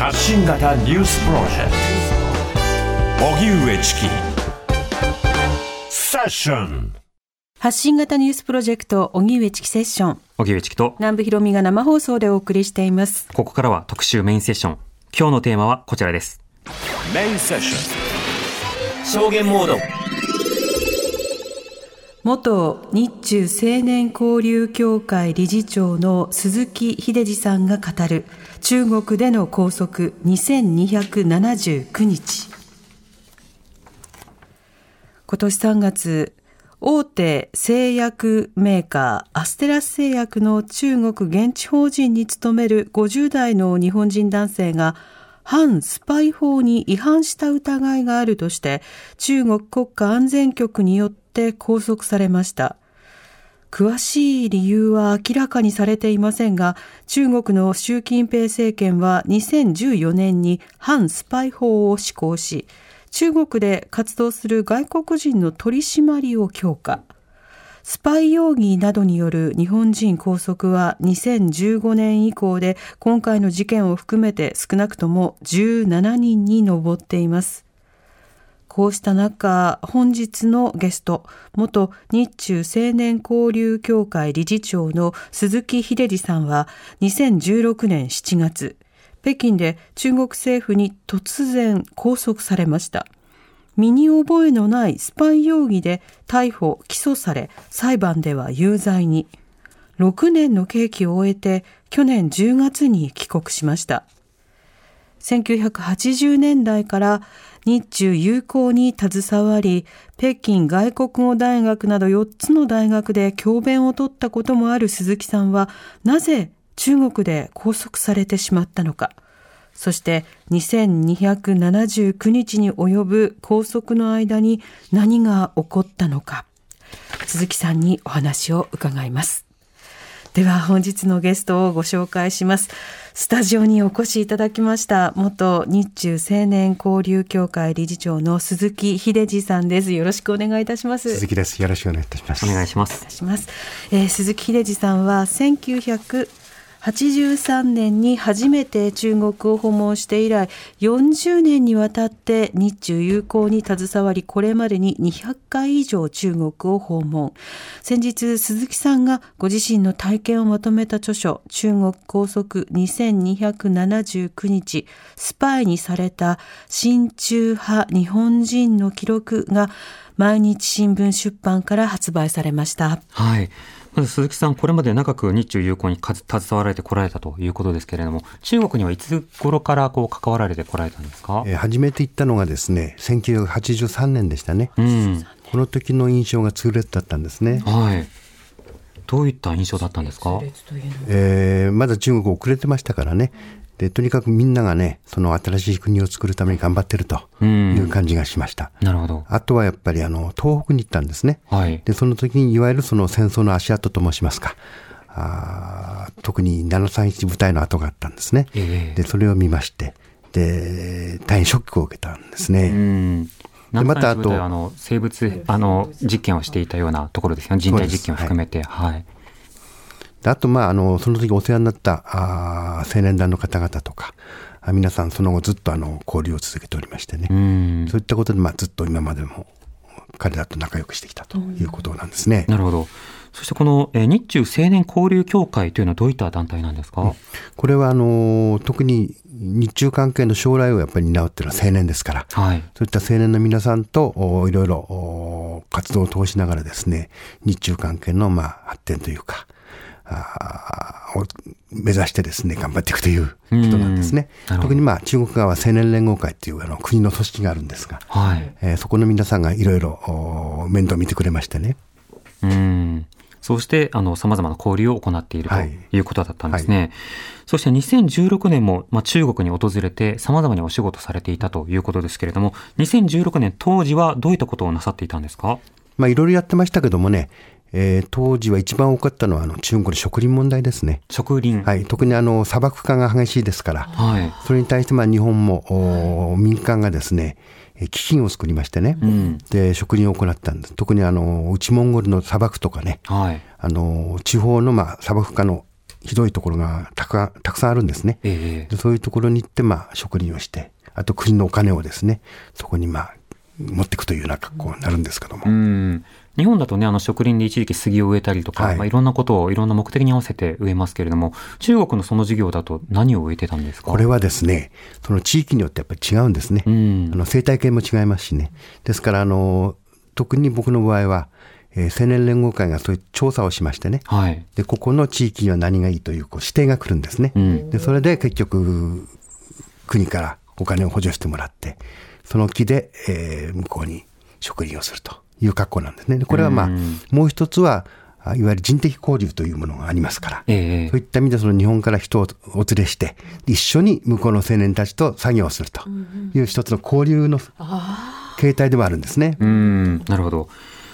発信型ニュースプロジェクト。荻上チキセッション発信型ニュースプロジェクト荻上チキセッション。荻上チキと。南部ひろみが生放送でお送りしています。ここからは特集メインセッション。今日のテーマはこちらです。メインセッション証言モード。元日中青年交流協会理事長の鈴木秀治さんが語る中国での拘束2279日。今年3月大手製薬メーカーアステラス製薬の中国現地法人に勤める50代の日本人男性が反スパイ法に違反した疑いがあるとして中国国家安全局によって拘束されました。詳しい理由は明らかにされていませんが中国の習近平政権は2014年に反スパイ法を施行し中国で活動する外国人の取り締まりを強化スパイ容疑などによる日本人拘束は2015年以降で今回の事件を含めて少なくとも17人に上っています。こうした中、本日のゲスト、元日中青年交流協会理事長の鈴木秀治さんは2016年7月、北京で中国政府に突然拘束されました。身に覚えのないスパイ容疑で逮捕・起訴され、裁判では有罪に。6年の刑期を終えて去年10月に帰国しました。1980年代から日中友好に携わり、北京外国語大学など4つの大学で教鞭を取ったこともある鈴木さんは、なぜ中国で拘束されてしまったのか。そして2279日に及ぶ拘束の間に何が起こったのか。鈴木さんにお話を伺います。では本日のゲストをご紹介します。スタジオにお越しいただきました元日中青年交流協会理事長の鈴木秀治さんです。よろしくお願いいたします。鈴木です。よろしくお願いいたします。お願いします。します。えー、鈴木秀治さんは1900 83年に初めて中国を訪問して以来40年にわたって日中友好に携わりこれまでに200回以上中国を訪問。先日鈴木さんがご自身の体験をまとめた著書中国拘束2279日スパイにされた親中派日本人の記録が毎日新聞出版から発売されました。はい。まず鈴木さん、これまで長く日中友好に携わられてこられたということですけれども、中国にはいつ頃からこう関わられてこられたんですか、えー、初めて行ったのがですね、1983年でしたね。うん、この時の印象が痛烈だったんですね。はい。どういった印象だったんですか、えー、まだ中国遅れてましたからね。でとにかくみんながねその新しい国を作るために頑張ってるという感じがしました。なるほどあとはやっぱりあの東北に行ったんですね。はい、でその時にいわゆるその戦争の足跡と申しますか。あ特に731部隊の跡があったんですね。えー、でそれを見ましてで大変ショックを受けたんですね。うんでまたあとあの生物あの実験をしていたようなところですよね人体実験を含めて。はい、はいあと、まあ、あの、その時お世話になったあ青年団の方々とか、あ皆さんその後ずっとあの交流を続けておりましてね、そういったことで、まあ、ずっと今までも彼らと仲良くしてきたということなんですね。なるほど。そしてこの、え日中青年交流協会というのはどういった団体なんですか、うん、これはあの特に日中関係の将来をやっぱり担うっていうのは青年ですから、はい、そういった青年の皆さんといろいろ活動を通しながらですね日中関係のまあ発展というかを目指してですね、頑張っていくということなんですね。特にまあ中国側は青年連合会というあの国の組織があるんですが、はい。えー、そこの皆さんがいろいろ面倒を見てくれましてね。うん。そうして、あの、様々な交流を行っているとい。うことだったんですね。はい。はい、そして2016年も、まあ、中国に訪れて様々にお仕事されていたということですけれども、2016年当時はどういったことをなさっていたんですか？まあ、いろいろやってましたけどもね、えー、当時は一番多かったのはあの中国の植林問題ですね。植林はい。特にあの砂漠化が激しいですから、はい、それに対してまあ日本も、民間がですね、基金を作りましてね、うん、で植林を行ったんです。特にあの内モンゴルの砂漠とかね、はい、あの地方のまあ砂漠化のひどいところがたくたくさんあるんですね。えでそういうところに行って、まあ、職人をして、あと国のお金をですね、そこにまあ、持っていくというような格好になるんですけども。うん日本だとね、あの植林で一時期杉を植えたりとか、はいいまあ、いろんなことをいろんな目的に合わせて植えますけれども、中国のその授業だと何を植えてたんですか？これはですね、その地域によってやっぱり違うんですね。うんあの生態系も違いますしね。ですから、あの、特に僕の場合は、えー青年連合会がそういう調査をしましてね。はい。で、ここの地域には何がいいというこう指定が来るんですね。うんで、それで結局、国からお金を補助してもらって、その木で、えー向こうに植林をするという格好なんですね。でこれはまあ、うんもう一つは、あいわゆる人的交流というものがありますから、ええそういった意味でその日本から人をお連れして、一緒に向こうの青年たちと作業をするという一つの交流の形態でもあるんですね。うん、なるほど。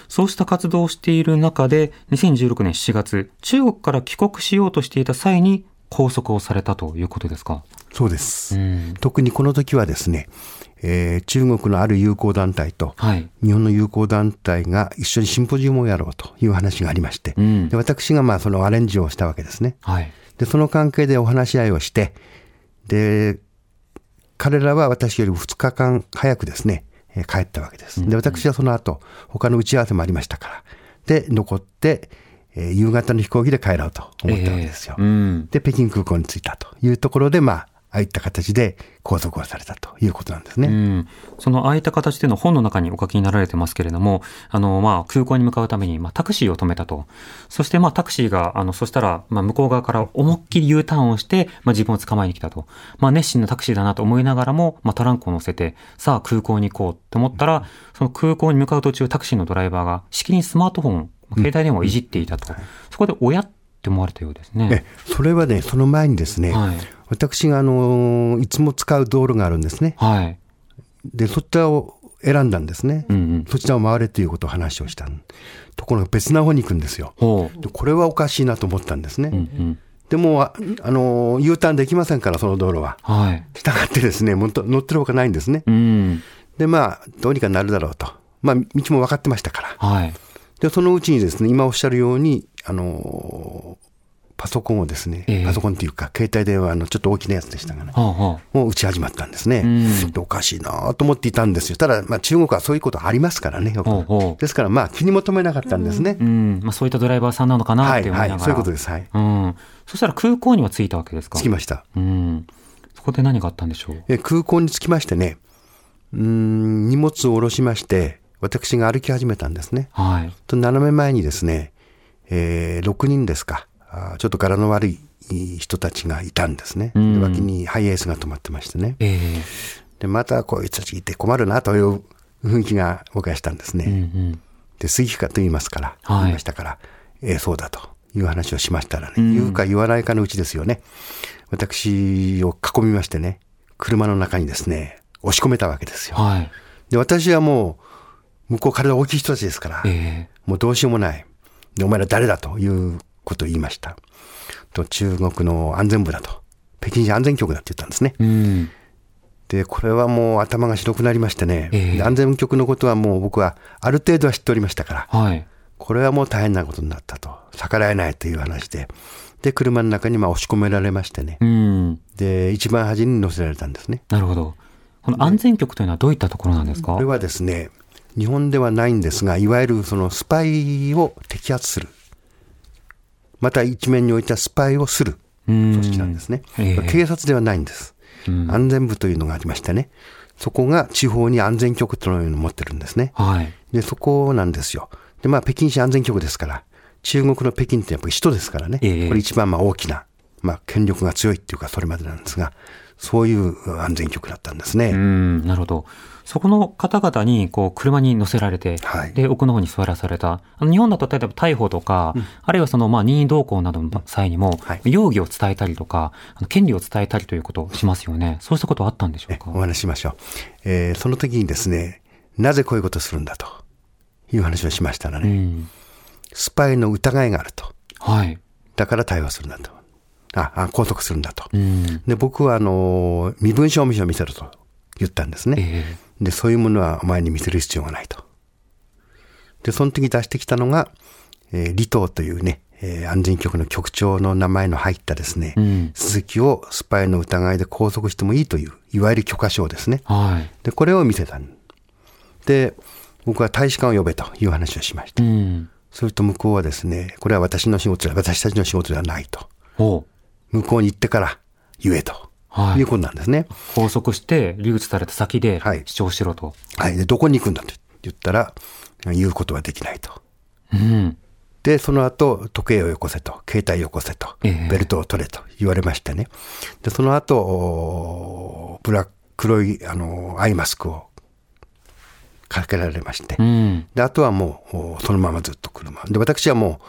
そうした活動をしている中で、2016年7月、中国から帰国しようとしていた際に拘束をされたということですか？そうです。うん。特にこの時はですね、えー中国のある友好団体と、はい。日本の友好団体が一緒にシンポジウムをやろうという話がありまして、うんで私がまあそのアレンジをしたわけですね。はい。で、その関係でお話し合いをして、で、彼らは私より2日間早くですね、えー帰ったわけです。で、私はその後、他の打ち合わせもありましたから、で、残って、えー夕方の飛行機で帰ろうと思ったわけですよ。ええうん。で、北京空港に着いたというところで、まあ、ああいった形で拘束をされたということなんですね。うん、そのああいった形での本の中にお書きになられてますけれども、あの、まあ、空港に向かうために、まあ、タクシーを止めたと。そして、まあ、タクシーが、あの、そしたら、まあ、向こう側から思いっきり U ターンをして、まあ、自分を捕まえに来たと。まあ、熱心なタクシーだなと思いながらも、まあ、トランクを乗せて、さあ、空港に行こうって思ったら、その空港に向かう途中、タクシーのドライバーが、しきりにスマートフォン、携帯電話をいじっていたと。そこで、親って思われたようですね。えそれはね、その前にですね、はい。私があのいつも使う道路があるんですね。はい。で、そちらを選んだんですね。うんうん。そちらを回れということを話をしたんところが別な方に行くんですよ。でこれはおかしいなと思ったんですね。うんうん。でも、ああの U ターンできませんから、その道路は。はい。したがってですね、もっと乗ってるほかないんですね。うん。で、まあ、どうにかなるだろうと。まあ、道も分かってましたから。はい。で、そのうちにですね、今おっしゃるように、あのパソコンをですね、ええパソコンっていうか、携帯電話のちょっと大きなやつでしたがね、はあはあ。もう打ち始まったんですね。おかしいなと思っていたんですよ。ただ、まあ、中国はそういうことありますからね、よくほうほうですから、まあ、気に求めなかったんですね。うん。まあそういったドライバーさんなのかなっはい、はいて思いながら。、そういうことです。はい。うん。そしたら空港には着いたわけですか？着きました。うん。そこで何があったんでしょう？え空港に着きましてね、うーん、荷物を下ろしまして、私が歩き始めたんですね。はい。と斜め前にですね、えー6人ですか、ちょっと柄の悪い人たちがいたんですね。脇にハイエースが止まってましてね。ええで、またこいつたちいて困るなという雰囲気が僕はしたんですね。うんうん。で、杉かと言いますから、はい言いましたから、えーそうだという話をしましたらね、うん言うか言わないかのうちですよね。私を囲みましてね、車の中にですね、押し込めたわけですよ。はい。で、私はもう、向こう体大きい人たちですから、ええもうどうしようもない。で、お前ら誰だということを言いました。と、中国の安全部だと。北京市安全局だって言ったんですね。うん。で、これはもう頭が白くなりましてね、ええで安全局のことはもう僕はある程度は知っておりましたから、はい。これはもう大変なことになったと。逆らえないという話で。で、車の中にまあ押し込められましてね。うん。で、一番端に乗せられたんですね。なるほど。この安全局というのはどういったところなんですか？これはですね、日本ではないんですが、いわゆるそのスパイを摘発する。また一面に置いたスパイをするうん組織なんですね。ええ警察ではないんです。うん安全部というのがありましてね。そこが地方に安全局というのを持ってるんですね。はい。で、そこなんですよ。で、まあ、北京市安全局ですから、中国の北京ってやっぱり首都ですからね。ええこれ一番まあ大きな、まあ、権力が強いっていうか、それまでなんですが、そういう安全局だったんですね。うん、なるほど。そこの方々に、こう、車に乗せられて、はいで、奥の方に座らされた。あの日本だと、例えば逮捕とか、あるいはその、まあ、任意同行などの際にも、はい容疑を伝えたりとか、あの権利を伝えたりということをしますよね。そうしたことはあったんでしょうか？お話ししましょう。えーその時にですね、なぜこういうことをするんだという話をしましたらね、うん。スパイの疑いがあると。はい。だから逮捕するんだと。あ、あ拘束するんだと。うん。で、僕は、あの、身分証明書を見せろと言ったんですね。えで、そういうものはお前に見せる必要がないと。で、その時出してきたのが、えー、李東というね、えー安全局の局長の名前の入ったですね、うん鈴木をスパイの疑いで拘束してもいいという、いわゆる許可証ですね。はい。で、これを見せた。で、僕は大使館を呼べという話をしました。うん。それと向こうはですね、これは私の仕事で、私たちの仕事ではないと。お向こうに行ってから言えと。はいい、うことなんですね。拘束して、留置された先ではい主張しろと。はい。で、どこに行くんだと言ったら、言うことはできないと。うん。で、その後、時計をよこせと、携帯よこせと、ええベルトを取れと言われましてね。で、その後、おブラック、黒い、あの、アイマスクをかけられまして。うん。で、あとはもう、おそのままずっと車。で、私はも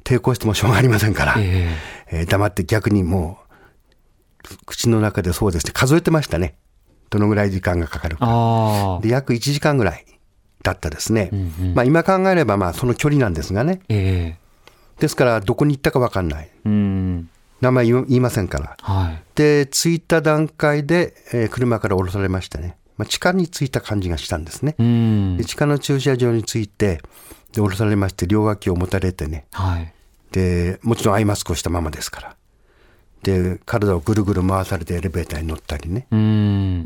う、抵抗してもしょうがありませんから、ええー黙って逆にもう、口の中でそうですね、数えてましたね。どのぐらい時間がかかるか。で、約1時間ぐらいだったですね。うんうんまあ今考えれば、まあその距離なんですがね。えですから、どこに行ったかわかんない。えうん。名前言いませんから。はい。で、着いた段階で、えー車から降ろされましたね。まあ、地下に着いた感じがしたんですね。うんで。地下の駐車場に着いて、で、降ろされまして、両脇を持たれてね。はい。で、もちろんアイマスクをしたままですから。で、体をぐるぐる回されてエレベーターに乗ったりね。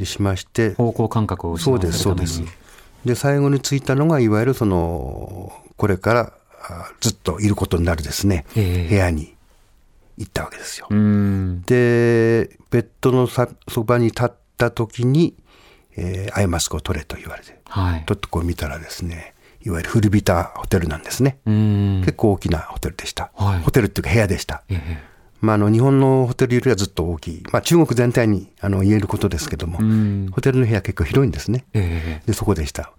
しまして、方向感覚を失わせそうです、るためにそうです。で、最後に着いたのが、いわゆるその、これからあずっといることになるですね、ええ部屋に行ったわけですよ。うん。で、ベッドのさそばに立った時に、えーアイマスクを取れと言われて、はい。ちょっとこう見たらですね、いわゆる古びたホテルなんですね。うん。結構大きなホテルでした。はいホテルっていうか部屋でした。ええまあ、あの日本のホテルよりはずっと大きい、まあ、中国全体にあの言えることですけども、うん。ホテルの部屋結構広いんですね。ええで、そこでした。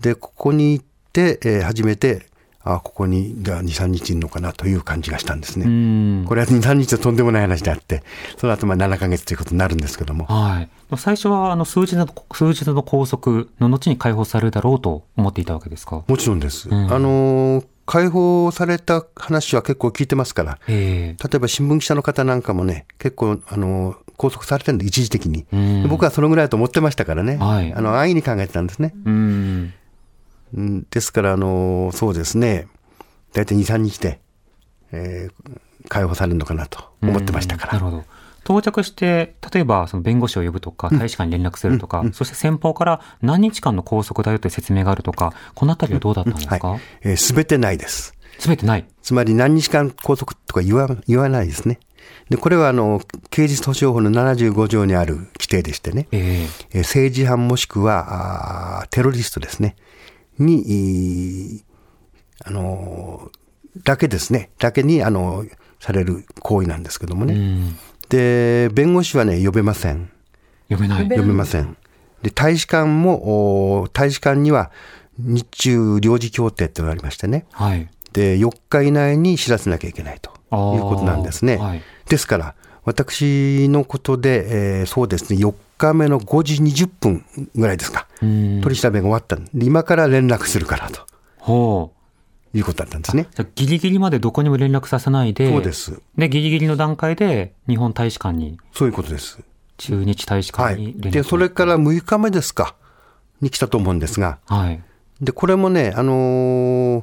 で、ここに行って、えー初めて、あここにが2、3日いるのかなという感じがしたんですね。うん。これは2、3日はとんでもない話であって、その後まあ7ヶ月ということになるんですけども。はい。最初は、あの、数日の、数日の拘束の後に解放されるだろうと思っていたわけですか？もちろんです。んあのー解放された話は結構聞いてますから、ええ例えば新聞記者の方なんかもね、結構、あのー拘束されてるんで、一時的に。僕はそのぐらいだと思ってましたからね。はいあの、安易に考えてたんですね。うん。うんですから、あのーそうですね、大体2、3日で、えー解放されるのかなと思ってましたから。なるほど。到着して、例えばその弁護士を呼ぶとか、大使館に連絡するとか、そして先方から何日間の拘束だよという説明があるとか、このあたりはどうだったんですか？はい。えすべてないです。すべてない。つまり何日間拘束とか言わ言わないですね。で、これはあの、刑事訴訟法の75条にある規定でしてね、えええー政治犯もしくはあーテロリストですね、に、あのーだけですね、だけに、あのーされる行為なんですけどもね。うん。で、弁護士はね、呼べません。読めない。呼べません。で、大使館も、お大使館には日中領事協定ってのがありましてね。はい。で、4日以内に知らせなきゃいけないということなんですね。はいですから、私のことで、えーそうですね、4日目の5時20分ぐらいですか、うん。取り調べが終わったんで、今から連絡するからとほう。いうことだったんですね。じゃあギリギリまでどこにも連絡させないで、そうです。で、ギリギリの段階で日本大使館に、そういうことです。駐日大使はい。館に連絡で、それから6日目ですか、に来たと思うんですが、はい。で、これもね、あのー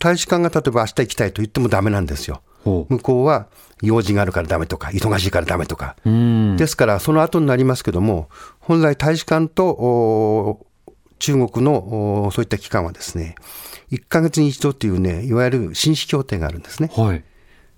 大使館が例えば明日行きたいと言ってもダメなんですよ。向こうは用事があるからダメとか、忙しいからダメとか。うん。ですから、その後になりますけども、本来大使館とお中国のおそういった機関はですね、1ヶ月に一度というね、いわゆる紳士協定があるんですね。はい。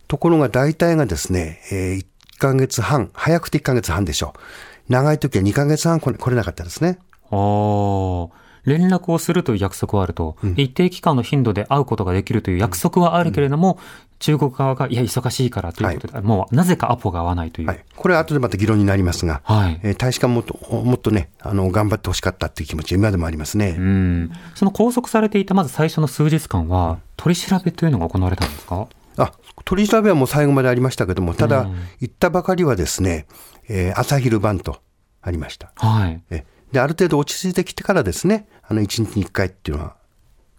ところが大体がですね、え1ヶ月半、早くて1ヶ月半でしょう。長い時は2ヶ月半来れなかったですね。ああ。連絡をするという約束はあると、一定期間の頻度で会うことができるという約束はあるけれども、中国側が、いや、忙しいからということで、もうなぜかアポが合わないという。はい。これは後でまた議論になりますが、はいえー大使館もっと、もっとね、あの、頑張ってほしかったっていう気持ちは今でもありますね。うん。その拘束されていたまず最初の数日間は、取り調べというのが行われたんですか？あ取り調べはもう最後までありましたけども、ただ、行ったばかりはですね、えー朝昼晩とありました。はい。えで、ある程度落ち着いてきてからですね、あの、一日に一回っていうのは、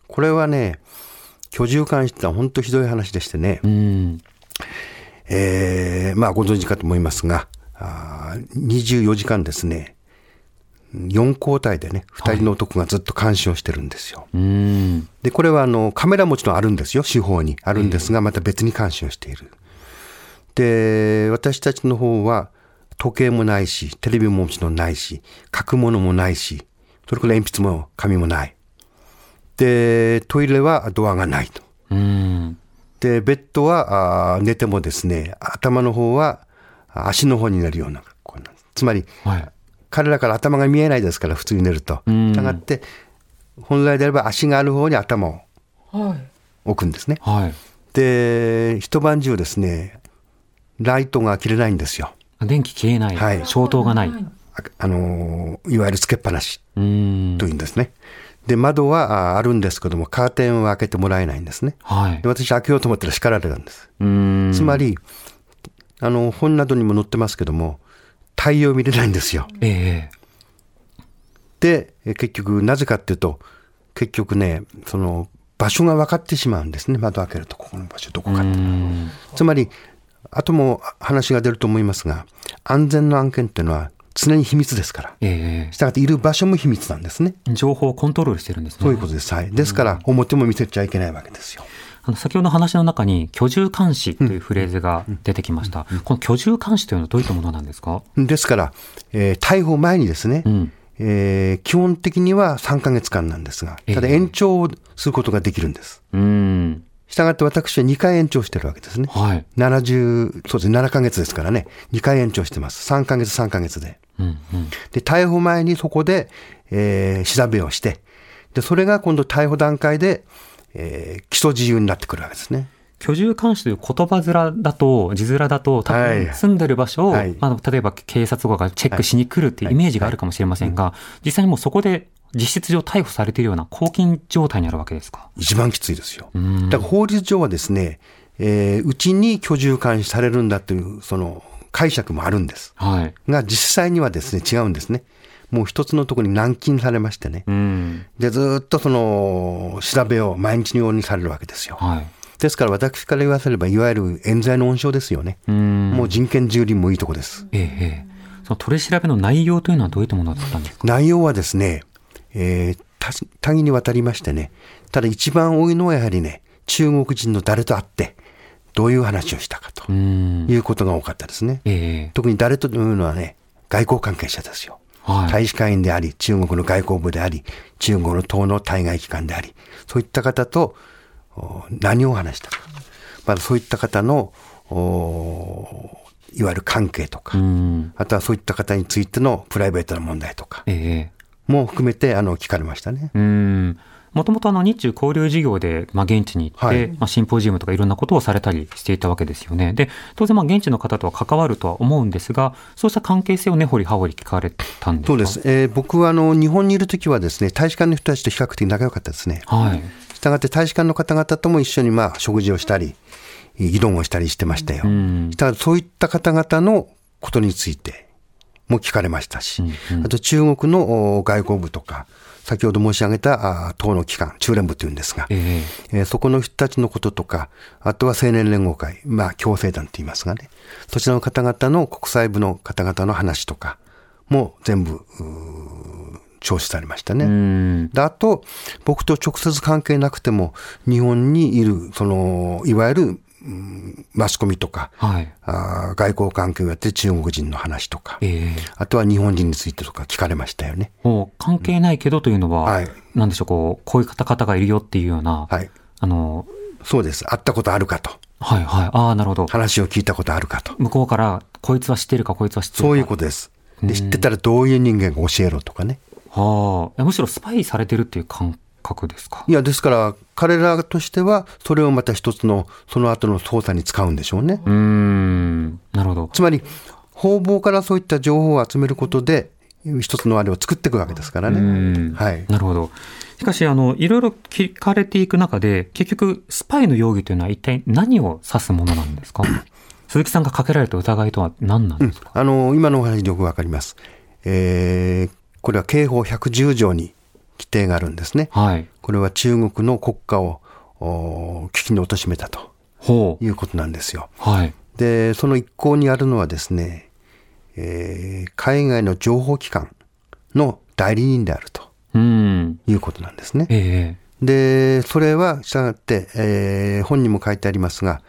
これはね、居住監視ってのは本当ひどい話でしてね、うん。えーまあご存知かと思いますが、あー24時間ですね、4交代でね、2人の男がずっと監視をしてるんですよ。うん。で、これはあの、カメラもちろんあるんですよ、司法に。あるんですが、また別に監視をしている。で、私たちの方は、時計もないし、テレビももちろんないし、書くものもないし、それから鉛筆も紙もない。で、トイレはドアがないと。うん。で、ベッドはあー寝てもですね、頭の方はあ足の方になるような格好なんです。つまり、はい。彼らから頭が見えないですから、普通に寝ると。んしたがって、本来であれば足がある方に頭をはい。置くんですね。はい。で、一晩中ですね、ライトが切れないんですよ。電気消えない。はい消灯がない。ああのーいわゆるつけっぱなしうんと。いうんですね。で、窓はああるんですけども、カーテンを開けてもらえないんですね。はいで。私開けようと思ったら叱られたんです。うん。つまり、あの、本などにも載ってますけども、太陽見れないんですよ。ええで、え結局、なぜかっていうと、結局ね、その、場所が分かってしまうんですね。窓開けると、ここの場所どこかって。うん。つまり、後も話が出ると思いますが、安全の案件っていうのは常に秘密ですから。えしたがっている場所も秘密なんですね。え情報をコントロールしてるんですね。そういうことです。はい。ですから、表も見せちゃいけないわけですよ。あの先ほど話の中に居住監視というフレーズが出てきました。この居住監視というのはどういったものなんですか？ですから、えー逮捕前にですね、うん。えー基本的には3ヶ月間なんですが、ただええ延長をすることができるんです。うん。したがって私は2回延長してるわけですね。はい。70、そうですね、7ヶ月ですからね、2回延長してます。3ヶ月、3ヶ月で。うん。うん。で、逮捕前にそこで、えー調べをして、で、それが今度逮捕段階で、えー起訴自由になってくるわけですね。居住監視という言葉面だと、字面だと、多はい分住んでる場所を、はいまあ、例えば警察とかがチェックしに来るっていうイメージがあるかもしれませんが、実際にもうそこで実質上逮捕されているような拘禁状態にあるわけですか？一番きついですよ。んだから法律上はですね、えーうちに居住監視されるんだという、その解釈もあるんです。はい。が、実際にはですね、違うんですね。もう一つのところに軟禁されましてね。うん。で、ずーっとその、調べを毎日のようにされるわけですよ。はい。ですから私から言わせれば、いわゆる冤罪の温床ですよね。うん。もう人権蹂躙もいいとこです。ええええその取り調べの内容というのはどういったものだったんですか？内容はですね、えー多多義にわたりましてね、ただ一番多いのはやはりね、中国人の誰と会って、どういう話をしたかとうん。いうことが多かったですね。ええ特に誰というのはね、外交関係者ですよ。はい。大使館員であり、中国の外交部であり、中国の党の対外機関であり、そういった方とお何を話したか。まだそういった方の、おいわゆる関係とか、うん。あとはそういった方についてのプライベートな問題とかええも含めてあの聞かれましたね。うん。もともとあの日中交流事業で、まあ、現地に行って、はいまあ、シンポジウムとかいろんなことをされたりしていたわけですよね。で、当然まあ現地の方とは関わるとは思うんですが、そうした関係性を根掘り葉掘り聞かれたんですか？そうです。。えー僕はあの日本にいるときはですね、大使館の人たちと比較的仲良かったですね。はい。したがって大使館の方々とも一緒にまあ食事をしたり、議論をしたりしてましたよ。うん。したがってそういった方々のことについても聞かれましたし、うんうんあと中国のお外交部とか、先ほど申し上げたあ党の機関、中連部というんですが、えええーそこの人たちのこととか、あとは青年連合会、まあ、共生団と言いますがね、そちらの方々の国際部の方々の話とかも全部、聴取されましたね。うん。であと、僕と直接関係なくても、日本にいる、その、いわゆる、うんマスコミとか、はい。あー外交関係をやってる中国人の話とか、ええあとは日本人についてとか聞かれましたよね。もう関係ないけどというのは、はいなんでしょう、こう、こういう方々がいるよっていうような、はい。あの、そうです。会ったことあるかと。はいはい。ああ、なるほど。話を聞いたことあるかと。向こうから、こいつは知ってるか、こいつは知ってるか。そういうことです。で、知ってたらどういう人間か教えろとかね。はあ。むしろスパイされてるっていう感覚ですか？いや、ですから、彼らとしては、それをまた一つの、その後の捜査に使うんでしょうね。うーん。なるほど。つまり、方々からそういった情報を集めることで、一つのあれを作っていくわけですからうね。ん。はい。なるほど。しかし、あの、いろいろ聞かれていく中で、結局、スパイの容疑というのは一体何を指すものなんですか？鈴木さんがかけられた疑いとは何なんですか、あの、今のお話でよくわかります。えーこれは刑法110条に規定があるんですね。はい。これは中国の国家をお危機に貶めたと。いうことなんですよ。はい。で、その一項にあるのはですね、えー海外の情報機関の代理人であるとうん。いうことなんですね。ええで、それは従って、えー本にも書いてありますが、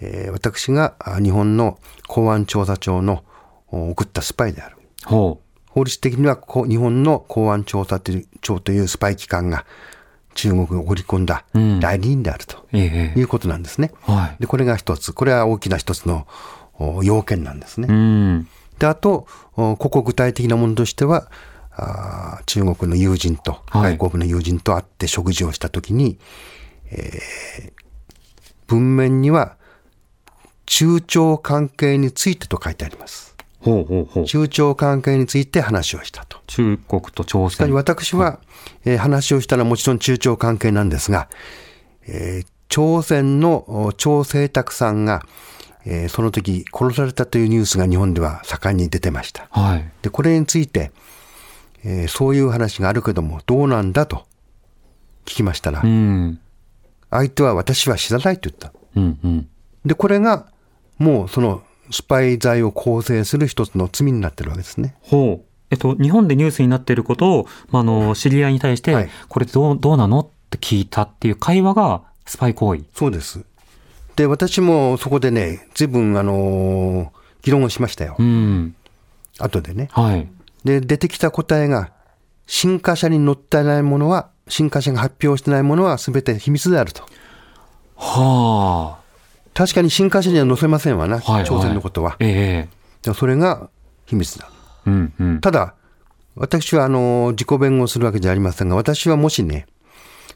えー私があ日本の公安調査庁のお送ったスパイである。ほ法律的には日本の公安調査庁というスパイ機関が中国を織り込んだうん代理人であるとう。ええいうことなんですね。はい。で、これが一つ。これは大きな一つのお要件なんですね。うん。で、あと、おここ具体的なものとしては、中国の友人と、はい外国の友人と会って食事をしたときに、えー文面には、中朝関係についてと書いてあります。ほうほうほう。中朝関係について話をしたと。中国と朝鮮。私は、えー話をしたのはもちろん中朝関係なんですが、えー朝鮮のお張清卓さんが、えーその時殺されたというニュースが日本では盛んに出てました。はい。で、これについて、えーそういう話があるけども、どうなんだと聞きましたら、うん。相手は私は知らないと言った。うんうん。で、これが、もうそのスパイ罪を構成する一つの罪になってるわけですね。ほう。えっと、日本でニュースになっていることを、まあ、あの、知り合いに対して、はいこれどう、どうなのって聞いたっていう会話がスパイ行為。そうです。で、私もそこでね、随分、あのー議論をしましたよ。うん。後でね。はい。で、出てきた答えが、新華社に載ってないものは、新華社が発表してないものは全て秘密であると。は確かに新華社には載せませんわな、あ。はい。朝鮮のことは。ええでそれが秘密だ。うんうん。ただ、私はあの、自己弁護するわけじゃありませんが、私はもしね、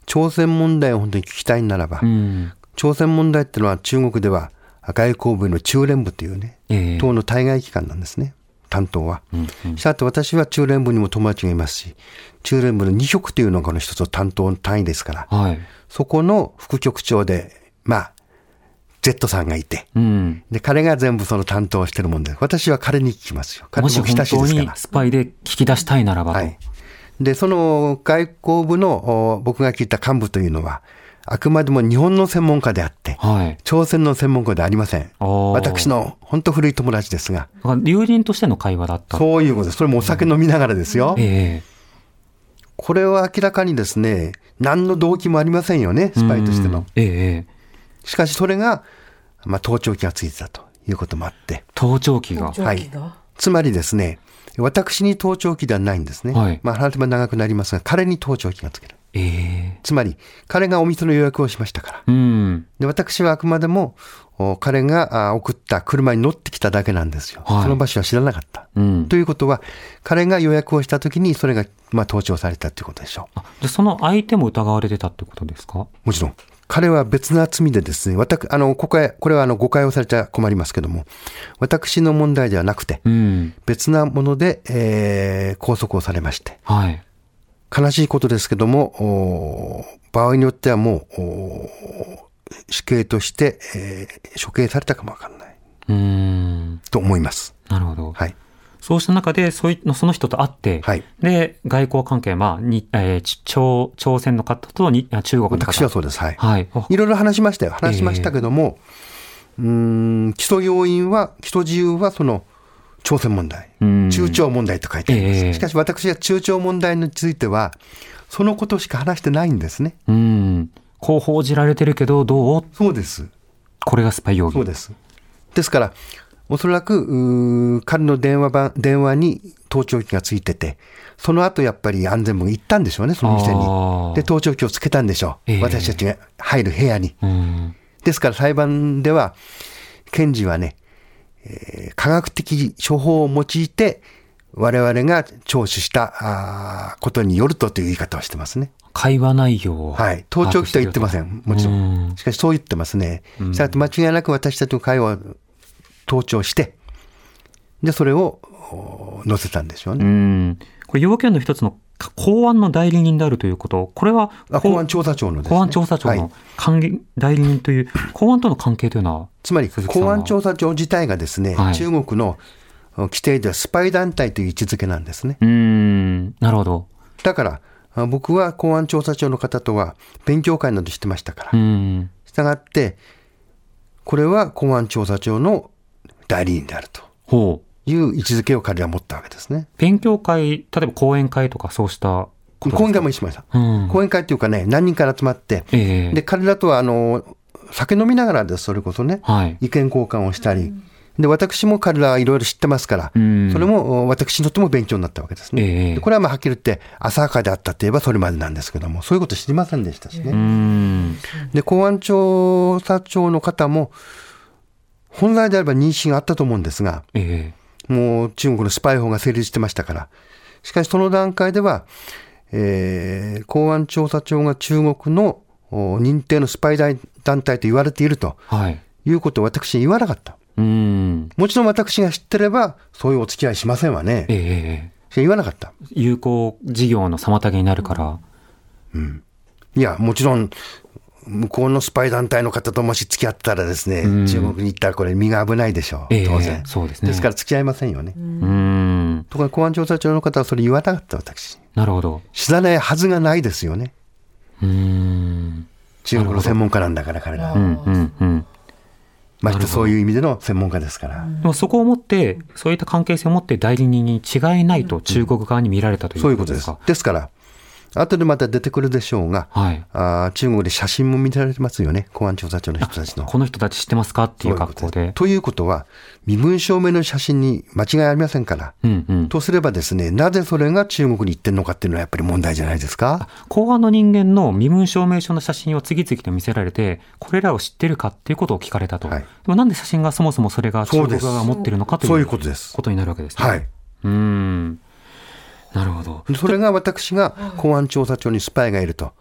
朝鮮問題を本当に聞きたいならば、うん。朝鮮問題ってのは中国では外交部の中連部というね、ええ党の対外機関なんですね、担当は。うんうんしたがって私は中連部にも友達がいますし、中連部の2局というのがこの一つの担当単位ですから、はい。そこの副局長で、まあ、Z さんがいて、うん。で、彼が全部その担当をしてるもんで、私は彼に聞きますよ。彼ももし本当親しいですから。にスパイで聞き出したいならばと。はい。で、その外交部のお僕が聞いた幹部というのは、あくまでも日本の専門家であって、はい。朝鮮の専門家ではありません。私の本当古い友達ですが、友人としての会話だった。そういうことです。それもお酒飲みながらですよ。ええこれは明らかにですね、何の動機もありませんよね、スパイとしての。。ええええしかしそれが、まあ、盗聴器がついてたということもあって、盗聴器が？はい。つまりですね、私に盗聴器ではないんですね。はいまあ、話せば長くなりますが、彼に盗聴器がつける。ええつまり、彼がお店の予約をしましたから。うん。で、私はあくまでも、お彼があ送った車に乗ってきただけなんですよ。はいその場所は知らなかった。うん。ということは、彼が予約をしたときに、それが、まあ、盗聴されたということでしょあでその相手も疑われてたってことですか？う。もちろん。彼は別な罪でですね、私、あの、ここへ、これはあの、誤解をされちゃ困りますけども、私の問題ではなくて、うん。別なもので、えー拘束をされまして、はい。悲しいことですけども、お場合によってはもう、お死刑として、えー処刑されたかもわかんない。うん。と思います。なるほど。はい。そうした中で、そういその人と会って、はいで、外交関係、まあ、に、えーち朝、朝鮮の方とにあ中国の方。私はそうです。はい。はい。あいろいろ話しましたよ。話しましたけども、うーん、基礎要因は、基礎自由はその、朝鮮問題うん。中朝問題と書いてあります。ええしかし私は中朝問題については、そのことしか話してないんですね。うん。こう報じられてるけど、どう？そうです。これがスパイ容疑。そうです。ですから、おそらく、彼の電話番、電話に盗聴器がついてて、その後やっぱり安全部が行ったんでしょうね、その店に。で、盗聴器をつけたんでしょう。ええ私たちが入る部屋に。うん。ですから裁判では、検事はね、えー科学的処方を用いて、我々が聴取したことによるとという言い方をしてますね。会話内容を。はい。盗聴器とは言ってません。もちろうんん。しかしそう言ってますね。したがって間違いなく私たちの会話を盗聴して、で、それをお載せたんでしょううね。ん。これ要件の一つの公安の代理人であるということ、これは公安調査庁のですね。公安調査庁はいの関係代理人という、公安との関係というのは、つまり、公安調査庁自体がですね、はい中国のお規定ではスパイ団体という位置づけなんですね。うーん、なるほど。だから、あ僕は公安調査庁の方とは勉強会などしてましたからう。ん。したがって、これは公安調査庁の代理人であると。ほう。いう位置づけを彼らは持ったわけですね。勉強会、例えば講演会とかそうした講演会もしました。うん講演会っていうかね、何人から集まって、ええで、彼らとは、あの、酒飲みながらです、それこそね、はい。意見交換をしたり、で、私も彼らはいろいろ知ってますから、うんそれもお私にとっても勉強になったわけですね。ええでこれはまあはっきり言って、浅はかであったといえばそれまでなんですけども、そういうこと知りませんでしたしね。うん。で、公安調査庁の方も、本来であれば妊娠があったと思うんですが、えもう中国のスパイ法が成立してましたから。しかしその段階では、えー公安調査庁が中国のお認定のスパイ団体と言われているとえはい。いうことを私に言わなかった。うん。もちろん私が知ってれば、そういうお付き合いしませんわね。ええしか言わなかった。有効事業の妨げになるから。いや、もちろん、向こうのスパイ団体の方ともし付き合ってたらですね、ん中国に行ったらこれ身が危ないでしょう。ええ当然。そうですねですから付き合いませんよね。うん。ところが公安調査庁の方はそれ言わなかった私。なるほど。知らないはずがないですよね。うん。中国の専門家なんだから彼ら。うん、うん、うん。ましてそういう意味での専門家ですから。でもそこをもって、そういった関係性を持って代理人に違いないと中国側に見られたというそういうこととですすこでか。。ですから、後でまた出てくるでしょうが、はい。あー中国で写真も見られてますよね。公安調査庁の人たちの。この人たち知ってますか？っていう格好で。ということは、身分証明の写真に間違いありませんから。うんうん。とすればですね、なぜそれが中国に行ってるのかっていうのはやっぱり問題じゃないですか？公安の人間の身分証明書の写真を次々と見せられて、これらを知ってるかっていうことを聞かれたと。はいでもなんで写真がそもそもそれが中国側が持ってるのかというそういうことです。ことになるわけですね。はい。うーん。なるほど。それが私が公安調査庁にスパイがいると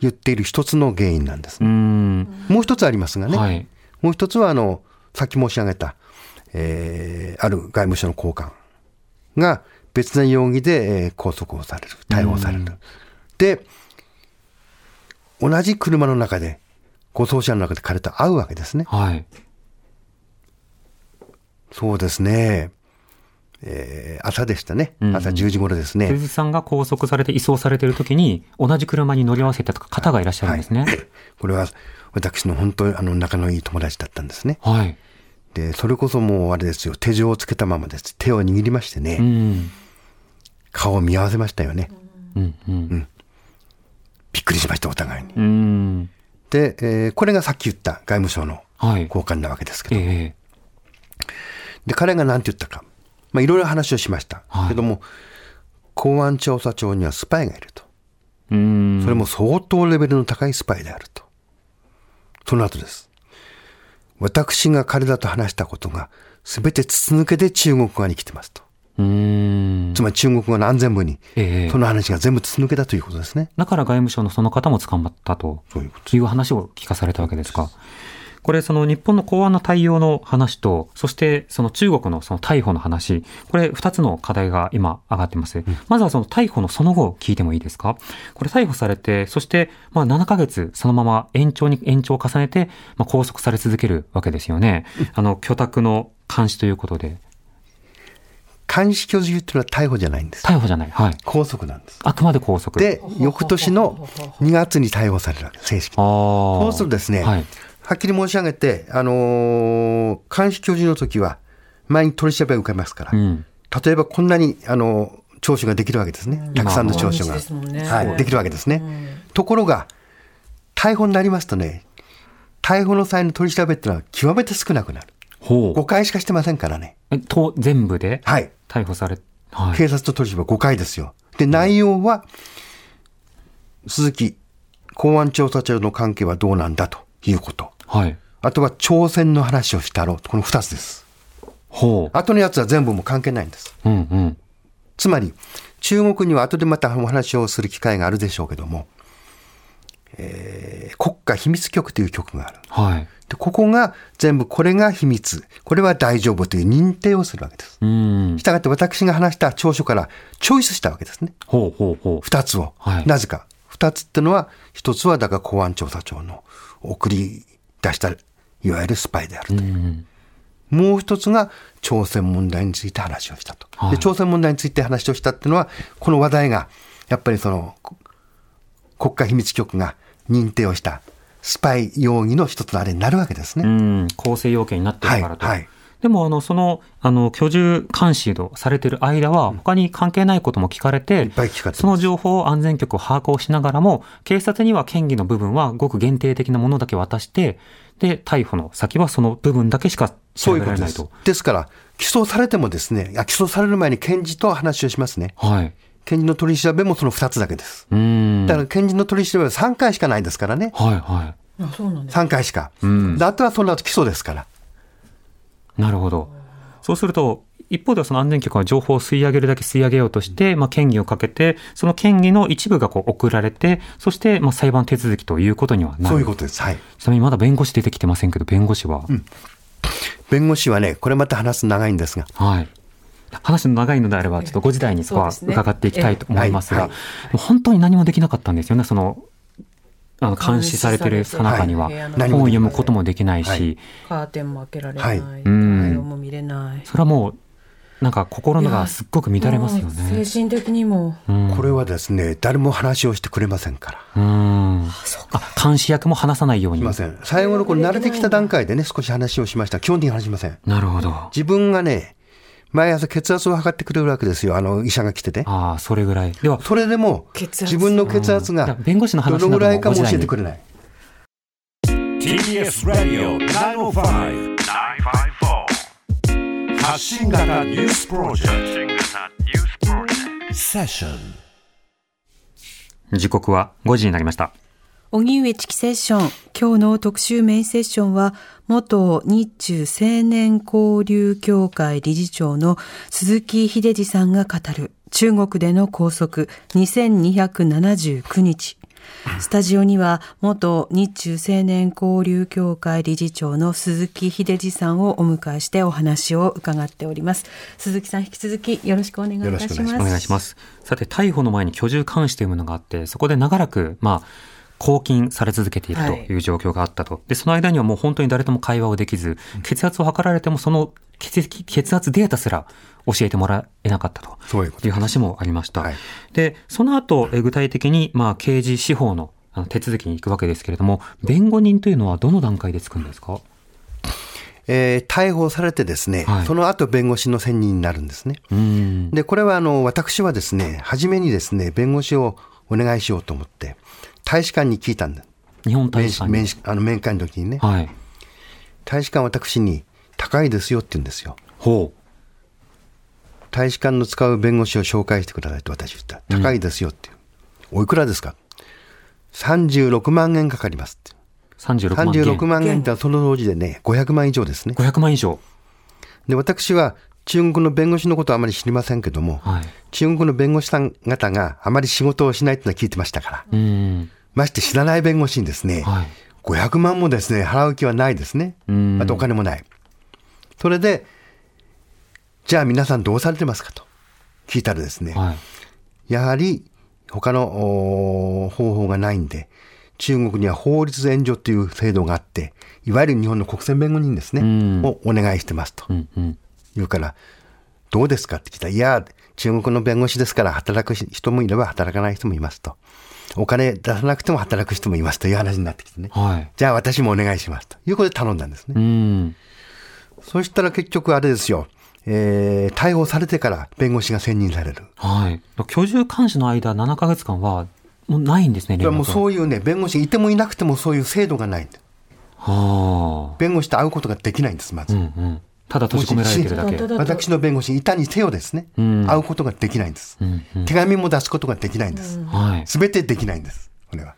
言っている一つの原因なんですうー。ん。もう一つありますがね。はい。もう一つは、あの、さっき申し上げた、えーある外務省の高官が別な容疑で、えー拘束をされる、逮捕される。で、同じ車の中で、護送車の中で彼と会うわけですね。はい。そうですね。えー朝でしたね。うん朝10時頃ですね。鈴木さんが拘束されて移送されている時に、同じ車に乗り合わせてた方がいらっしゃるんですね。これは私の本当にあの仲のいい友達だったんですね。はい。で、それこそもうあれですよ、手錠をつけたままです。手を握りましてね、うん。顔を見合わせましたよね。うん。うん。びっくりしました、お互いに。うん。で、えーこれがさっき言った外務省のはい。高官なわけですけど、ええで、彼が何て言ったか、まあ、いろいろ話をしました。はいけども、公安調査庁にはスパイがいると。うん。それも相当レベルの高いスパイであると。その後です。私が彼らと話したことが、すべて筒抜けで中国側に来てますと。うん。つまり中国側の安全部に、ええその話が全部筒抜けだということですね。だから外務省のその方も捕まったという話を聞かされたわけですか。これ、その日本の公安の対応の話と、そしてその中国のその逮捕の話、これ二つの課題が今上がってます。まずはその逮捕のその後を聞いてもいいですか？これ逮捕されて、そしてまあ7ヶ月そのまま延長に延長を重ねて、まあ拘束され続けるわけですよね。あの、居宅の監視ということで。監視居住っていうのは逮捕じゃないんです。逮捕じゃない。はい。拘束なんです。あくまで拘束。で、翌年の2月に逮捕されるわけです、正式に。ああ。そうするとですね、はい。はっきり申し上げて、あのー監視居住の時は、前に取り調べを受けますから、うん。例えばこんなに、あのー聴取ができるわけですね。たくさんの聴取が。毎日ですもんねはい、できるわけですね。ところが、逮捕になりますとね、逮捕の際の取り調べっていうのは極めて少なくなる。ほ5回しかしてませんからね。と、全部で？はい。逮捕され、はい。警察と取り調べ5回ですよ。で、内容は、鈴木公安調査庁の関係はどうなんだということ。はい。あとは朝鮮の話をしたろう。この2つです。ほ後のやつは全部もう関係ないんです。う。うんうん。つまり、中国には後でまたお話をする機会があるでしょうけども、えー国家秘密局という局がある。はい。で、ここが全部これが秘密、これは大丈夫という認定をするわけです。うん。したがって私が話した調書からチョイスしたわけですね。ほうほうほう。二つを。はいなぜか。二つってのは、一つはだから公安調査庁の送り出した、いわゆるスパイであると。うん。もう一つが朝鮮問題について話をしたと。はいで朝鮮問題について話をしたっていうのは、この話題が、やっぱりその、こ国家秘密局が認定をしたスパイ容疑の一つのあれになるわけですね。うん。構成要件になってるからと。はいはいでも、あの、その、あの、居住監視をされている間は、他に関係ないことも聞かれて、その情報を安全局を把握をしながらも、警察には嫌疑の部分はごく限定的なものだけ渡して、で、逮捕の先はその部分だけしか調べられないと。ですから、起訴されてもですね、起訴される前に検事と話をしますね。はい。検事の取り調べもその2つだけです。うん。だから検事の取り調べは3回しかないですからね。はいはい。あそうなんです3回しか。うん。あとはその後起訴ですから。なるほど。そうすると、一方ではその安全局は情報を吸い上げるだけ吸い上げようとして、まあ、嫌疑をかけて、その嫌疑の一部がこう送られて、そしてまあ裁判手続きということにはなるそういうことです。はい。ちなみにまだ弁護士出てきてませんけど、弁護士は、うん、弁護士はね、これまた話す長いんですが。はい。話の長いのであれば、ちょっと5時台にそこは伺っていきたいと思いますが、本当に何もできなかったんですよね、そのあの監視されてるさなかには、本を読むこともできないし、カーテンも開けられない、うん、も見れない。それはもうなんか心のがすっごく乱れますよね。精神的にも、これはですね、誰も話をしてくれませんから。うん。あ、監視役も話さないように。ません。最後のこれ慣れてきた段階でね、少し話をしました。基本的に話しません。なるほど。自分がね、毎朝血圧を測ってくれるわけですよ、あの医者が来てて。ああ、それぐらい。では、それでも、自分の血圧が弁護士の話どのぐらいかも教えてくれない。TBS Radio 905-954発信型ニュースプロジェクトセッション時刻は5時になりました。荻上チキセッション。今日の特集メインセッションは、元日中青年交流協会理事長の鈴木秀治さんが語る中国での拘束2279日。スタジオには元日中青年交流協会理事長の鈴木秀治さんをお迎えしてお話を伺っております。鈴木さん引き続きよろしくお願いいたします。お願いします。さて逮捕の前に居住監視というものがあって、そこで長らくまあ拘禁され続けているとい。う状況があったと。で、その間にはもう本当に誰とも会話をできず、血圧を測られてもその血血圧データすら教えてもらえなかったと。いう話もありました。はい、で、その後、具体的に、まあ、刑事司法の手続きに行くわけですけれども、弁護人というのはどの段階でつくんですか？えー、逮捕されてですね、はい、その後弁護士の選任になるんですね。で、これはあの、私はですね、初めにですね、弁護士をお願いしようと思って、大使館に聞いたんだ。日本大使館面あの面会の時にね、はい、大使館私に高いですよって言うんですよ。ほう。大使館の使う弁護士を紹介してくださいと私言った。高いですよっていう。うん、おいくらですか ?36 万円かかりますって。36万円。36万円ってその当時でね、500万以上ですね。500万以上。で、私は中国の弁護士のことはあまり知りませんけども、はい、中国の弁護士さん方があまり仕事をしないというのは聞いてましたから、まして知らない弁護士にですね、はい、500万もですね、払う気はないですね。あとお金もない。それで、じゃあ皆さんどうされてますかと聞いたらですね、はい、やはり他の方法がないんで、中国には法律援助という制度があって、いわゆる日本の国選弁護人ですね、をお願いしてますと。うんうん言うから、どうですかって聞いたら、いや、中国の弁護士ですから働く人もいれば働かない人もいますと。お金出さなくても働く人もいますという話になってきてね。はい、じゃあ私もお願いしますということで頼んだんですね。うん。そしたら結局あれですよ。えー、逮捕されてから弁護士が選任される。はい。居住監視の間7か月間はもうないんですね、もうそういうね、弁護士いてもいなくてもそういう制度がないはあ。弁護士と会うことができないんです、まず。うんうんただ閉じ込められてるだけ。私の弁護士、いたにせよですね、うん、会うことができないんです、うんうん、手紙も出すことができないんです。す、べ、てできないんです、これは。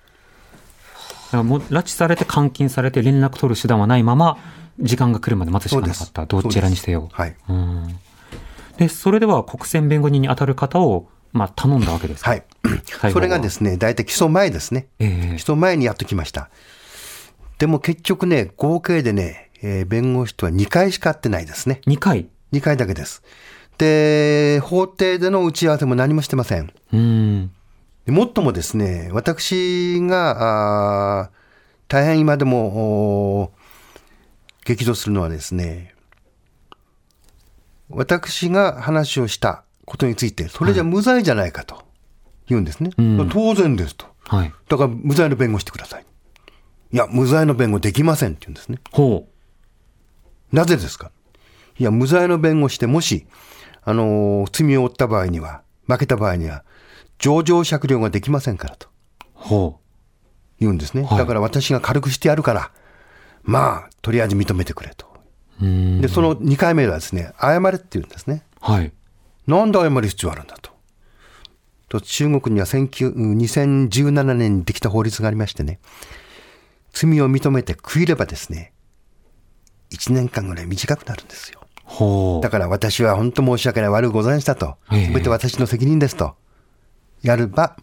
もう拉致されて監禁されて連絡取る手段はないまま、時間が来るまで待つしかなかった。どちらにせよ。はい。うん。で、それでは国選弁護人に当たる方を、まあ、頼んだわけですはい。それがですね、大体起訴前ですね。えー、起訴前にやっときました。でも結局ね、合計でね、えー、弁護士とは2回しか会ってないですね。2回 ?2 回だけです。で、法廷での打ち合わせも何もしてません。うんもっともですね、私が、あ大変今でも、激怒するのはですね、私が話をしたことについて、それじゃ無罪じゃないかと言うんですね。はい、当然ですと。はい、だから無罪の弁護してください。いや、無罪の弁護できませんって言うんですね。ほう。なぜですか？いいや、無罪の弁護して、もし、あのー罪を負った場合には、負けた場合には、情状酌量ができませんからとほ言うんですね。はいだから私が軽くしてやるから、まあ、とりあえず認めてくれと。で、その2回目はですね、謝れって言うんですね。はい。なんで謝る必要あるんだと。と中国には19 2017年にできた法律がありましてね、罪を認めて悔いればですね、1年間ぐらい短くなるんですよ。だから私は本当申し訳ない、悪うございましたと、ええすべて私の責任ですと、やれば、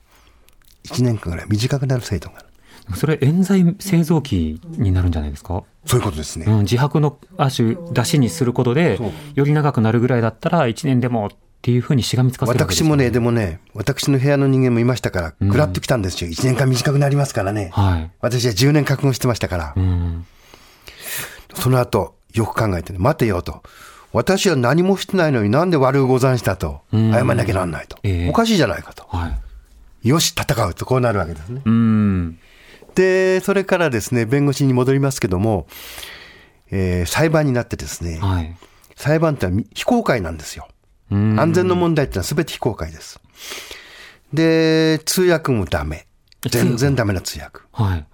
1年間ぐらい短くなる制度がある。それ冤罪製造機になるんじゃないですか？そういうことですね。うん、自白の亜種出しにすることでより長くなるぐらいだったら1年でもっていうふうにしがみつかせるわけですよ私もね、でもね、私の部屋の人間もいましたから、ぐらっときたんですよ。1年間短くなりますからね。はい。私は10年覚悟してましたから。うん。その後、よく考えてね、待てよと。私は何もしてないのになんで悪うござんしたと。うん謝らなきゃなんないと。ええおかしいじゃないかと。はい。よし、戦うとこうなるわけですね。うん。で、それからですね、弁護士に戻りますけども、えー裁判になってですね、はい。裁判ってのは非公開なんですよ。うん安全の問題ってのは全て非公開です。で、通訳もダメ。全然ダメな通訳。はい。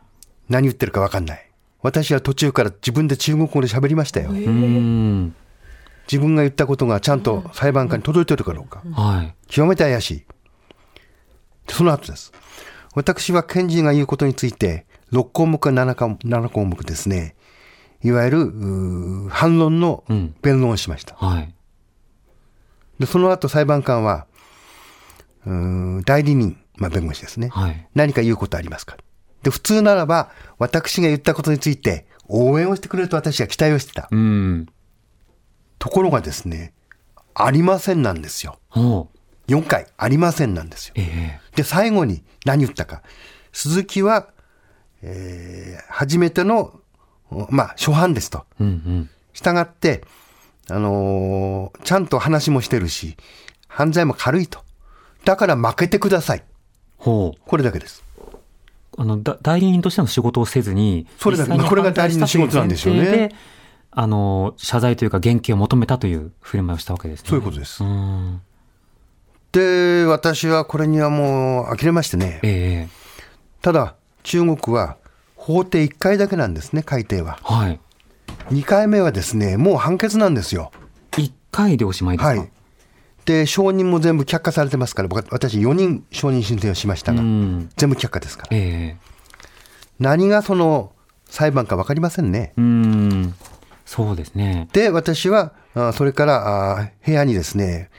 何言ってるか分かんない。私は途中から自分で中国語で喋りましたよ。うん。自分が言ったことがちゃんと裁判官に届いてるかどうか。はい。極めて怪しい。その後です。私は検事が言うことについて、6項目か 7, か7項目ですね。いわゆる、反論のうん弁論をしました。はい。で、その後裁判官は、代理人、まあ弁護士ですね。はい。何か言うことありますか？で、普通ならば、私が言ったことについて、応援をしてくれると私は期待をしてた。うん。ところがですね、ありませんなんですよ。ほう。4回、ありませんなんですよ。ええで、最後に何言ったか。鈴木は、えー初めての、おまあ、初犯ですと。うんうん。従って、あのーちゃんと話もしてるし、犯罪も軽いと。だから負けてください。ほう。これだけです。あの、だ代理人としての仕事をせずに、それだけこれが代理人の仕事なんですよね犯罪したという前提であの、謝罪というか、減刑を求めたという振る舞いをしたわけですね。そういうことですうん。で、私はこれにはもう呆れましてね。ええただ、中国は法廷1回だけなんですね、改定は。はい。2回目はですね、もう判決なんですよ。一回でおしまいですか？はい。で、承認も全部却下されてますから、僕私4人承認申請をしましたが、うん。全部却下ですから。ええ何がその裁判か分かりませんね。うん。そうですね。で、私は、あそれからあ部屋にですね、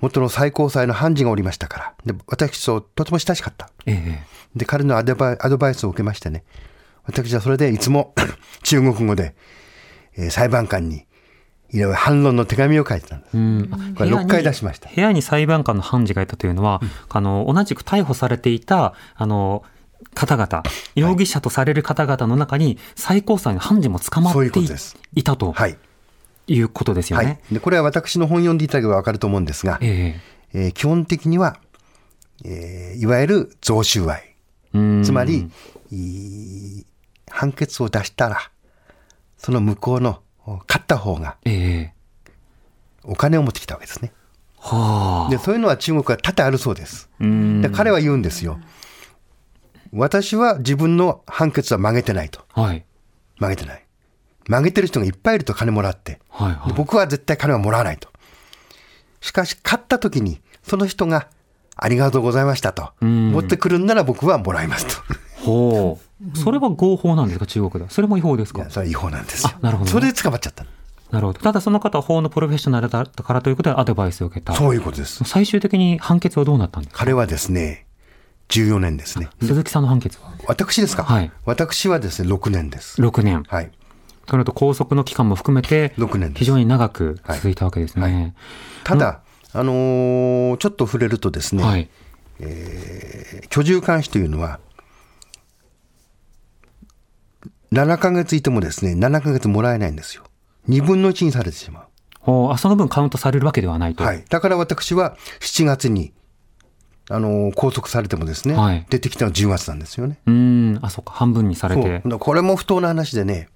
元の最高裁の判事がおりましたから、で私ととても親しかった。ええで、彼のアドバイアドバイスを受けましてね、私はそれでいつも 中国語で、えー裁判官にいろいろ反論の手紙を書いてたんです。うん、これ6回出しました。部屋に裁判官の判事がいたというのは、あの、同じく逮捕されていた、あの、方々、容疑者とされる方々の中に、最高裁の判事も捕まっていたとはい。いうことですよはね。い。で、これは私の本読んでいただければ分かると思うんですが、ええー基本的には、えーいわゆる贈収賄。つまり、い判決を出したら、その向こうのお勝った方がええお金を持ってきたわけですね。はあ。で、そういうのは中国は多々あるそうです。うんで彼は言うんですよ。私は自分の判決は曲げてないと。はい。曲げてない。曲げてる人がいっぱいいると金もらって。はいはいで僕は絶対金はもらわないと。しかし、勝った時に、その人が、ありがとうございましたと。ん持ってくるんなら僕はもらいますと。ほう。それは合法なんですか、中国では？それも違法ですか？それは違法なんですなるほどそれで捕まっちゃったの。なるほど。ただその方は法のプロフェッショナルだったからということでアドバイスを受けた。そういうことです。最終的に判決はどうなったんですか？彼はですね、14年ですね。鈴木さんの判決は？私ですか？はい私はですね、6年です。6年。はい。それと拘束の期間も含めて6年です非常に長く続いたわけですね。はいただ、あのーちょっと触れるとですね、はい。居住監視というのは、7ヶ月いてもですね、7ヶ月もらえないんですよ。2分の1にされてしまう。あその分カウントされるわけではないと。はい。だから私は7月に、あのー拘束されてもですね、はい出てきたのは10月なんですよね。うーん。あ、そっか。半分にされ。てこれも不当な話でね、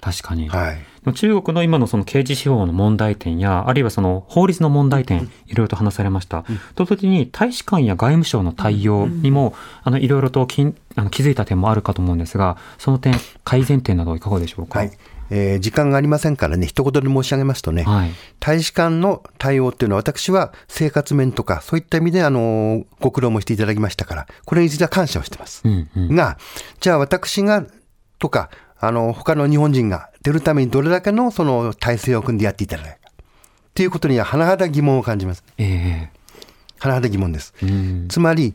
確かに。はい、中国の今のその刑事司法の問題点や、あるいはその法律の問題点、いろいろと話されました。うん、と同時に、大使館や外務省の対応にも、あの、いろいろときあの気づいた点もあるかと思うんですが、その点、改善点などいかがでしょうか？はいえー、時間がありませんからね、一言で申し上げますとね、はい、大使館の対応っていうのは、私は生活面とか、そういった意味で、あの、ご苦労もしていただきましたから、これについては感謝をしてます。うんうん、が、じゃあ私が、とか、あの、他の日本人が出るためにどれだけのその体制を組んでやっていただけるか。っていうことには、甚だ疑問を感じます。えー、甚だ疑問です。つまり、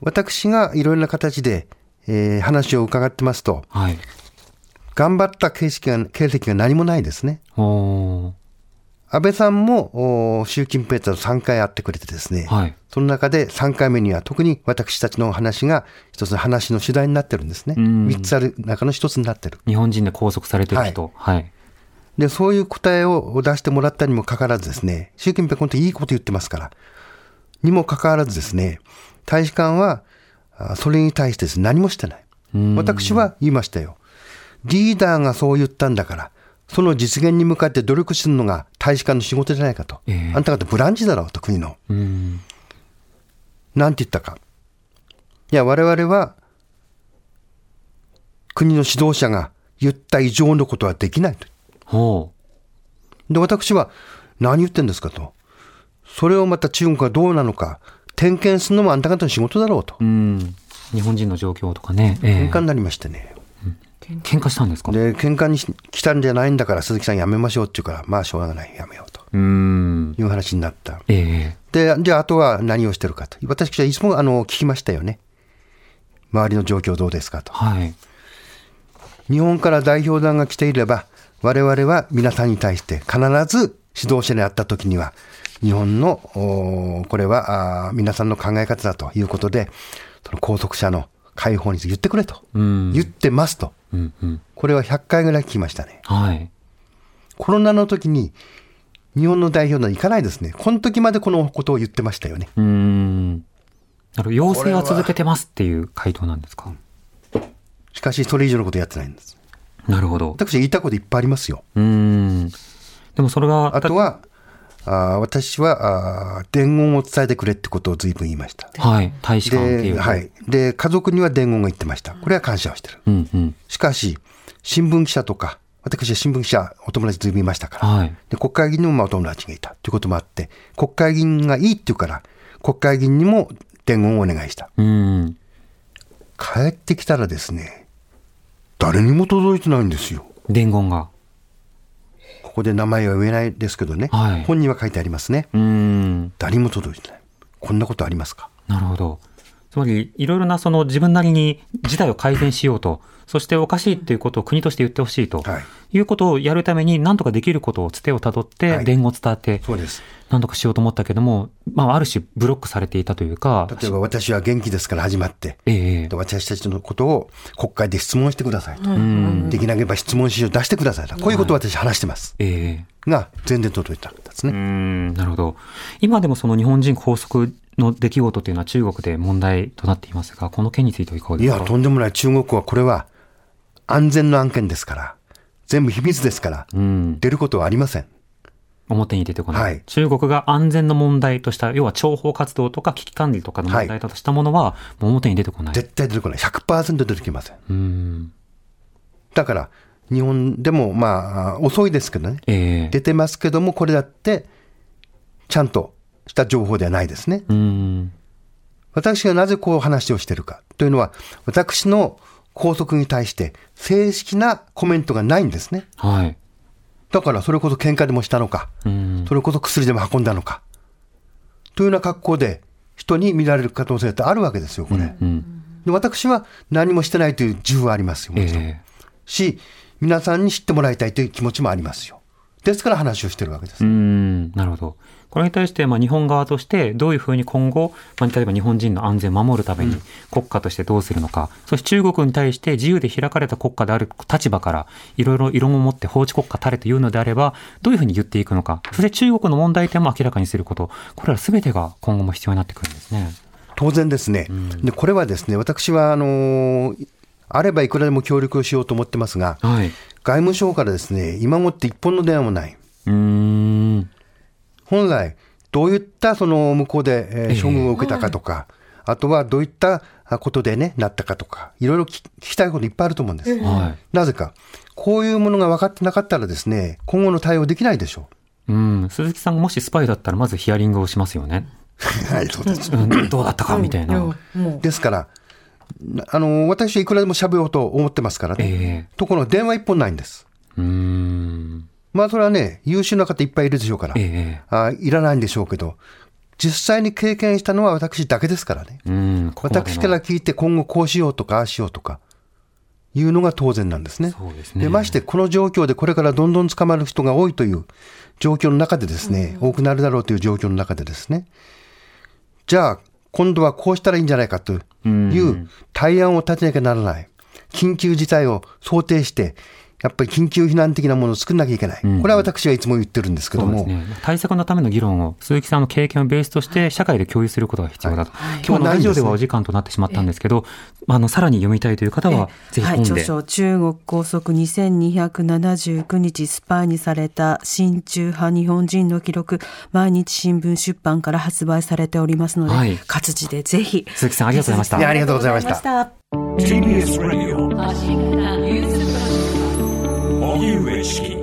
私がいろいろな形で、えー、話を伺ってますと、はい、頑張った形跡が形跡が何もないですね。安倍さんも習近平と3回会ってくれてですね、はい、その中で3回目には特に私たちの話が一つの話の主題になってるんですね。3つある中の一つになってる。日本人で拘束されてる人。はい、はいで、そういう答えを出してもらったにもかかわらずですね、習近平本当にいいこと言ってますから、にもかかわらずですね、大使館は、それに対して何もしてない。私は言いましたよ。リーダーがそう言ったんだから、その実現に向かって努力するのが大使館の仕事じゃないかと。えー、あんた方ブランチだろうと、国の。んなんて言ったか。いや、我々は、国の指導者が言った以上のことはできないと。で、私は、何言ってんですかと。それをまた中国がどうなのか、点検するのもあんた方の仕事だろうと。日本人の状況とかね。えー、喧嘩になりましてね。喧嘩したんですか？で、喧嘩に来たんじゃないんだから、鈴木さんやめましょうって言うから、まあ、しょうがない、やめようと。うんいう話になった。えー、で、じゃあ、あとは何をしてるかと。私はいつもあの聞きましたよね。周りの状況どうですかと。はい。日本から代表団が来ていれば、我々は皆さんに対して必ず指導者に会った時には、日本の、これはあ皆さんの考え方だということで、その拘束者の解放に言ってくれと、言ってますと、うんうん、これは100回ぐらい聞きましたね。はい、コロナの時に日本の代表団行かないですね。この時までこのことを言ってましたよね。うん。要請は続けてますっていう回答なんですか？しかし、それ以上のことやってないんです。なるほど。私言いたいこといっぱいありますよ。うん。でもそれが。あとは、あ私はあ伝言を伝えてくれってことを随分言いました。はい、大使館。はい。で、家族には伝言が言ってました。これは感謝をしてる。うんうん、しかし、新聞記者とか、私は新聞記者、お友達ずいぶんいましたから、はい、で国会議員にもまあお友達がいたということもあって、国会議員がいいって言うから、国会議員にも伝言をお願いした。うん、帰ってきたらですね、誰にも届いてないんですよ。伝言が。ここで名前は言えないですけどね、はい、本には書いてありますね。うん誰も届いてない。こんなことありますか？なるほど。つまり、いろいろなその自分なりに事態を改善しようと、そしておかしいっていうことを国として言ってほしいと、はい、いうことをやるために、何とかできることをつてをたどって、伝言を伝って、そうです。何とかしようと思ったけども、まあ、ある種ブロックされていたというか。例えば、私は元気ですから始まって、ええ、私たちのことを国会で質問してくださいと。できなければ質問資料出してくださいと。こういうことを私話してます。ええ、が、全然届いたんですね。なるほど。今でもその日本人拘束の出来事というのは中国で問題となっていますが、この件についてはいかがですか？いや、とんでもない。中国はこれは、安全の案件ですから、全部秘密ですから、うん、出ることはありません。表に出てこない、はい、中国が安全の問題とした、要は諜報活動とか危機管理とかの問題だとしたものは、もう表に出てこない。絶対出てこない。100%出てきません。うんだから、日本でも、まあ、遅いですけどね、えー、出てますけども、これだって、ちゃんとした情報ではないですね。うん私がなぜこう話をしているかというのは、私の拘束に対して正式なコメントがないんですね。はい。だからそれこそ喧嘩でもしたのか、それこそ薬でも運んだのか、というような格好で人に見られる可能性ってあるわけですよ、これ。うんうん、で私は何もしてないという自負はありますよ、もちろん。えー、し、皆さんに知ってもらいたいという気持ちもありますよ。ですから話をしてるわけです。うんなるほど。これに対して、まあ、日本側としてどういうふうに今後、まあ、例えば日本人の安全を守るために国家としてどうするのか、うん、そして中国に対して自由で開かれた国家である立場からいろいろ異論を持って法治国家たれというのであればどういうふうに言っていくのか。そして中国の問題点も明らかにすること。これら全てが今後も必要になってくるんですね。当然ですね、うん、でこれはですね私はあのあればいくらでも協力をしようと思ってますが、はい、外務省からですね、今もって一本の電話もない。うん本来、どういったその向こうで、えー、処遇を受けたかとか、えー、あとはどういったことでね、なったかとか、いろいろ聞きたいこといっぱいあると思うんです。えー、なぜか、こういうものが分かってなかったらですね、今後の対応できないでしょう。うん、鈴木さんがもしスパイだったら、まずヒアリングをしますよね。はい、そうです、うん。どうだったかみたいな。ですから、あの、私はいくらでも喋ろうと思ってますからね。えー、ところが電話一本ないんです。うん。まあそれはね、優秀な方いっぱいいるでしょうから、えー、あいらないんでしょうけど、実際に経験したのは私だけですからね。うん私から聞いて今後こうしようとかああしようとか。いうのが当然なんですね。そうですね。でまして、この状況でこれからどんどん捕まる人が多いという状況の中でですね、多くなるだろうという状況の中でですね、じゃあ、今度はこうしたらいいんじゃないかという対案を立てなきゃならない。緊急事態を想定して、やっぱり緊急避難的なものを作らなきゃいけない、これは私はいつも言ってるんですけども、ね、対策のための議論を鈴木さんの経験をベースとして社会で共有することが必要だと、はい、今日のラジオではお時間となってしまったんですけど、あのさらに読みたいという方はぜひ本で、はい、著書中国拘束2279日スパイにされた親中派日本人の記録毎日新聞出版から発売されておりますので、はい、活字でぜひ。鈴木さんありがとうございました。ありがとうございました You Rich Kid.